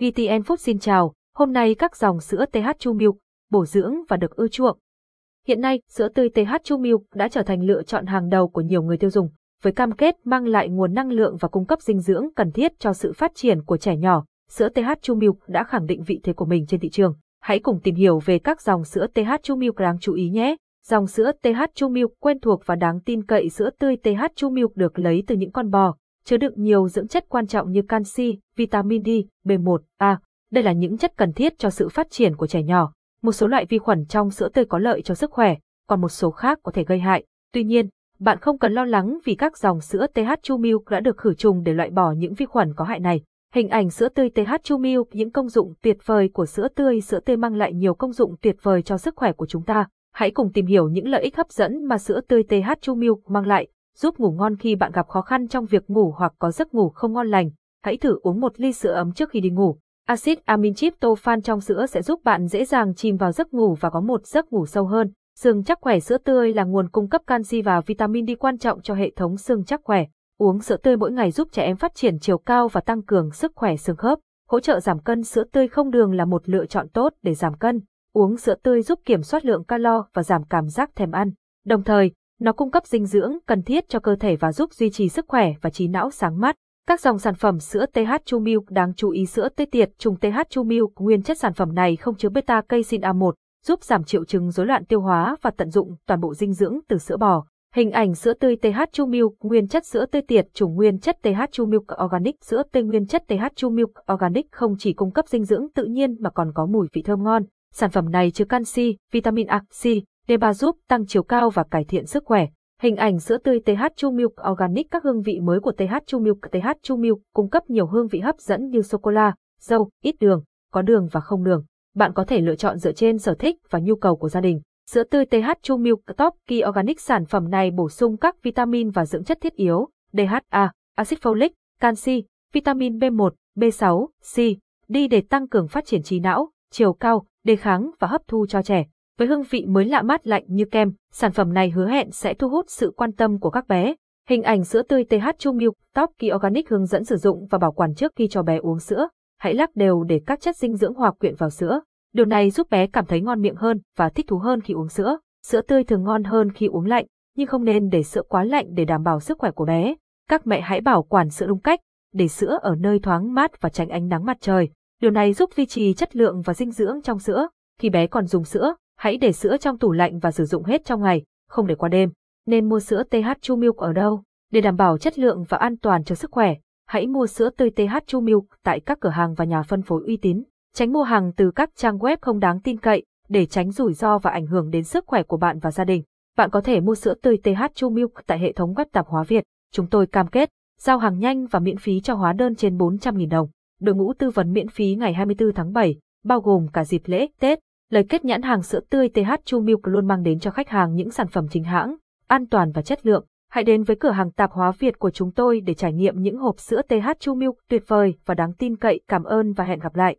VTN Food xin chào, hôm nay các dòng sữa TH Chu Milk, bổ dưỡng và được ưa chuộng. Hiện nay, sữa tươi TH Chu Milk đã trở thành lựa chọn hàng đầu của nhiều người tiêu dùng, với cam kết mang lại nguồn năng lượng và cung cấp dinh dưỡng cần thiết cho sự phát triển của trẻ nhỏ. Sữa TH Chu Milk đã khẳng định vị thế của mình trên thị trường. Hãy cùng tìm hiểu về các dòng sữa TH Chu Milk đáng chú ý nhé. Dòng sữa TH Chu Milk quen thuộc và đáng tin cậy sữa tươi TH Chu Milk được lấy từ những con bò, chứa đựng nhiều dưỡng chất quan trọng như canxi, vitamin D, B1, A. Đây là những chất cần thiết cho sự phát triển của trẻ nhỏ. Một số loại vi khuẩn trong sữa tươi có lợi cho sức khỏe, còn một số khác có thể gây hại. Tuy nhiên, bạn không cần lo lắng vì các dòng sữa TH Chu Milk đã được khử trùng để loại bỏ những vi khuẩn có hại này. Hình ảnh sữa tươi TH Chu Milk những công dụng tuyệt vời của sữa tươi sữa tươi mang lại nhiều công dụng tuyệt vời cho sức khỏe của chúng ta. Hãy cùng tìm hiểu những lợi ích hấp dẫn mà sữa tươi TH Chu Milk mang lại giúp ngủ ngon khi bạn gặp khó khăn trong việc ngủ hoặc có giấc ngủ không ngon lành. Hãy thử uống một ly sữa ấm trước khi đi ngủ. Acid amin tryptophan trong sữa sẽ giúp bạn dễ dàng chìm vào giấc ngủ và có một giấc ngủ sâu hơn. Xương chắc khỏe sữa tươi là nguồn cung cấp canxi và vitamin D quan trọng cho hệ thống xương chắc khỏe. Uống sữa tươi mỗi ngày giúp trẻ em phát triển chiều cao và tăng cường sức khỏe xương khớp. Hỗ trợ giảm cân sữa tươi không đường là một lựa chọn tốt để giảm cân. Uống sữa tươi giúp kiểm soát lượng calo và giảm cảm giác thèm ăn. Đồng thời, nó cung cấp dinh dưỡng cần thiết cho cơ thể và giúp duy trì sức khỏe và trí não sáng mắt. Các dòng sản phẩm sữa TH Chu Milk đáng chú ý sữa tê tiệt trùng TH Chu Milk nguyên chất sản phẩm này không chứa beta casein A1, giúp giảm triệu chứng rối loạn tiêu hóa và tận dụng toàn bộ dinh dưỡng từ sữa bò. Hình ảnh sữa tươi TH Chu Milk nguyên chất sữa tê tiệt trùng nguyên chất TH Chu Milk Organic sữa tươi nguyên chất TH Chu Milk Organic không chỉ cung cấp dinh dưỡng tự nhiên mà còn có mùi vị thơm ngon. Sản phẩm này chứa canxi, vitamin A, C, D3 giúp tăng chiều cao và cải thiện sức khỏe. Hình ảnh sữa tươi TH Chu Milk Organic các hương vị mới của TH Chu Milk TH Chu Milk cung cấp nhiều hương vị hấp dẫn như sô cô la, dâu, ít đường, có đường và không đường. Bạn có thể lựa chọn dựa trên sở thích và nhu cầu của gia đình. Sữa tươi TH Chu Milk Top Key Organic sản phẩm này bổ sung các vitamin và dưỡng chất thiết yếu, DHA, axit folic, canxi, vitamin B1, B6, C, D để tăng cường phát triển trí não, chiều cao, đề kháng và hấp thu cho trẻ. Với hương vị mới lạ mát lạnh như kem, sản phẩm này hứa hẹn sẽ thu hút sự quan tâm của các bé. Hình ảnh sữa tươi TH Chu Milk Top Key Organic hướng dẫn sử dụng và bảo quản trước khi cho bé uống sữa. Hãy lắc đều để các chất dinh dưỡng hòa quyện vào sữa. Điều này giúp bé cảm thấy ngon miệng hơn và thích thú hơn khi uống sữa. Sữa tươi thường ngon hơn khi uống lạnh, nhưng không nên để sữa quá lạnh để đảm bảo sức khỏe của bé. Các mẹ hãy bảo quản sữa đúng cách, để sữa ở nơi thoáng mát và tránh ánh nắng mặt trời. Điều này giúp duy trì chất lượng và dinh dưỡng trong sữa. Khi bé còn dùng sữa, hãy để sữa trong tủ lạnh và sử dụng hết trong ngày, không để qua đêm. Nên mua sữa TH Chu Milk ở đâu? Để đảm bảo chất lượng và an toàn cho sức khỏe, hãy mua sữa tươi TH Chu Milk tại các cửa hàng và nhà phân phối uy tín. Tránh mua hàng từ các trang web không đáng tin cậy, để tránh rủi ro và ảnh hưởng đến sức khỏe của bạn và gia đình. Bạn có thể mua sữa tươi TH Chu Milk tại hệ thống web tạp hóa Việt. Chúng tôi cam kết, giao hàng nhanh và miễn phí cho hóa đơn trên 400.000 đồng. Đội ngũ tư vấn miễn phí ngày 24 tháng 7, bao gồm cả dịp lễ, Tết. Lời kết nhãn hàng sữa tươi TH Chu Milk luôn mang đến cho khách hàng những sản phẩm chính hãng, an toàn và chất lượng. Hãy đến với cửa hàng tạp hóa Việt của chúng tôi để trải nghiệm những hộp sữa TH Chu Milk tuyệt vời và đáng tin cậy. Cảm ơn và hẹn gặp lại.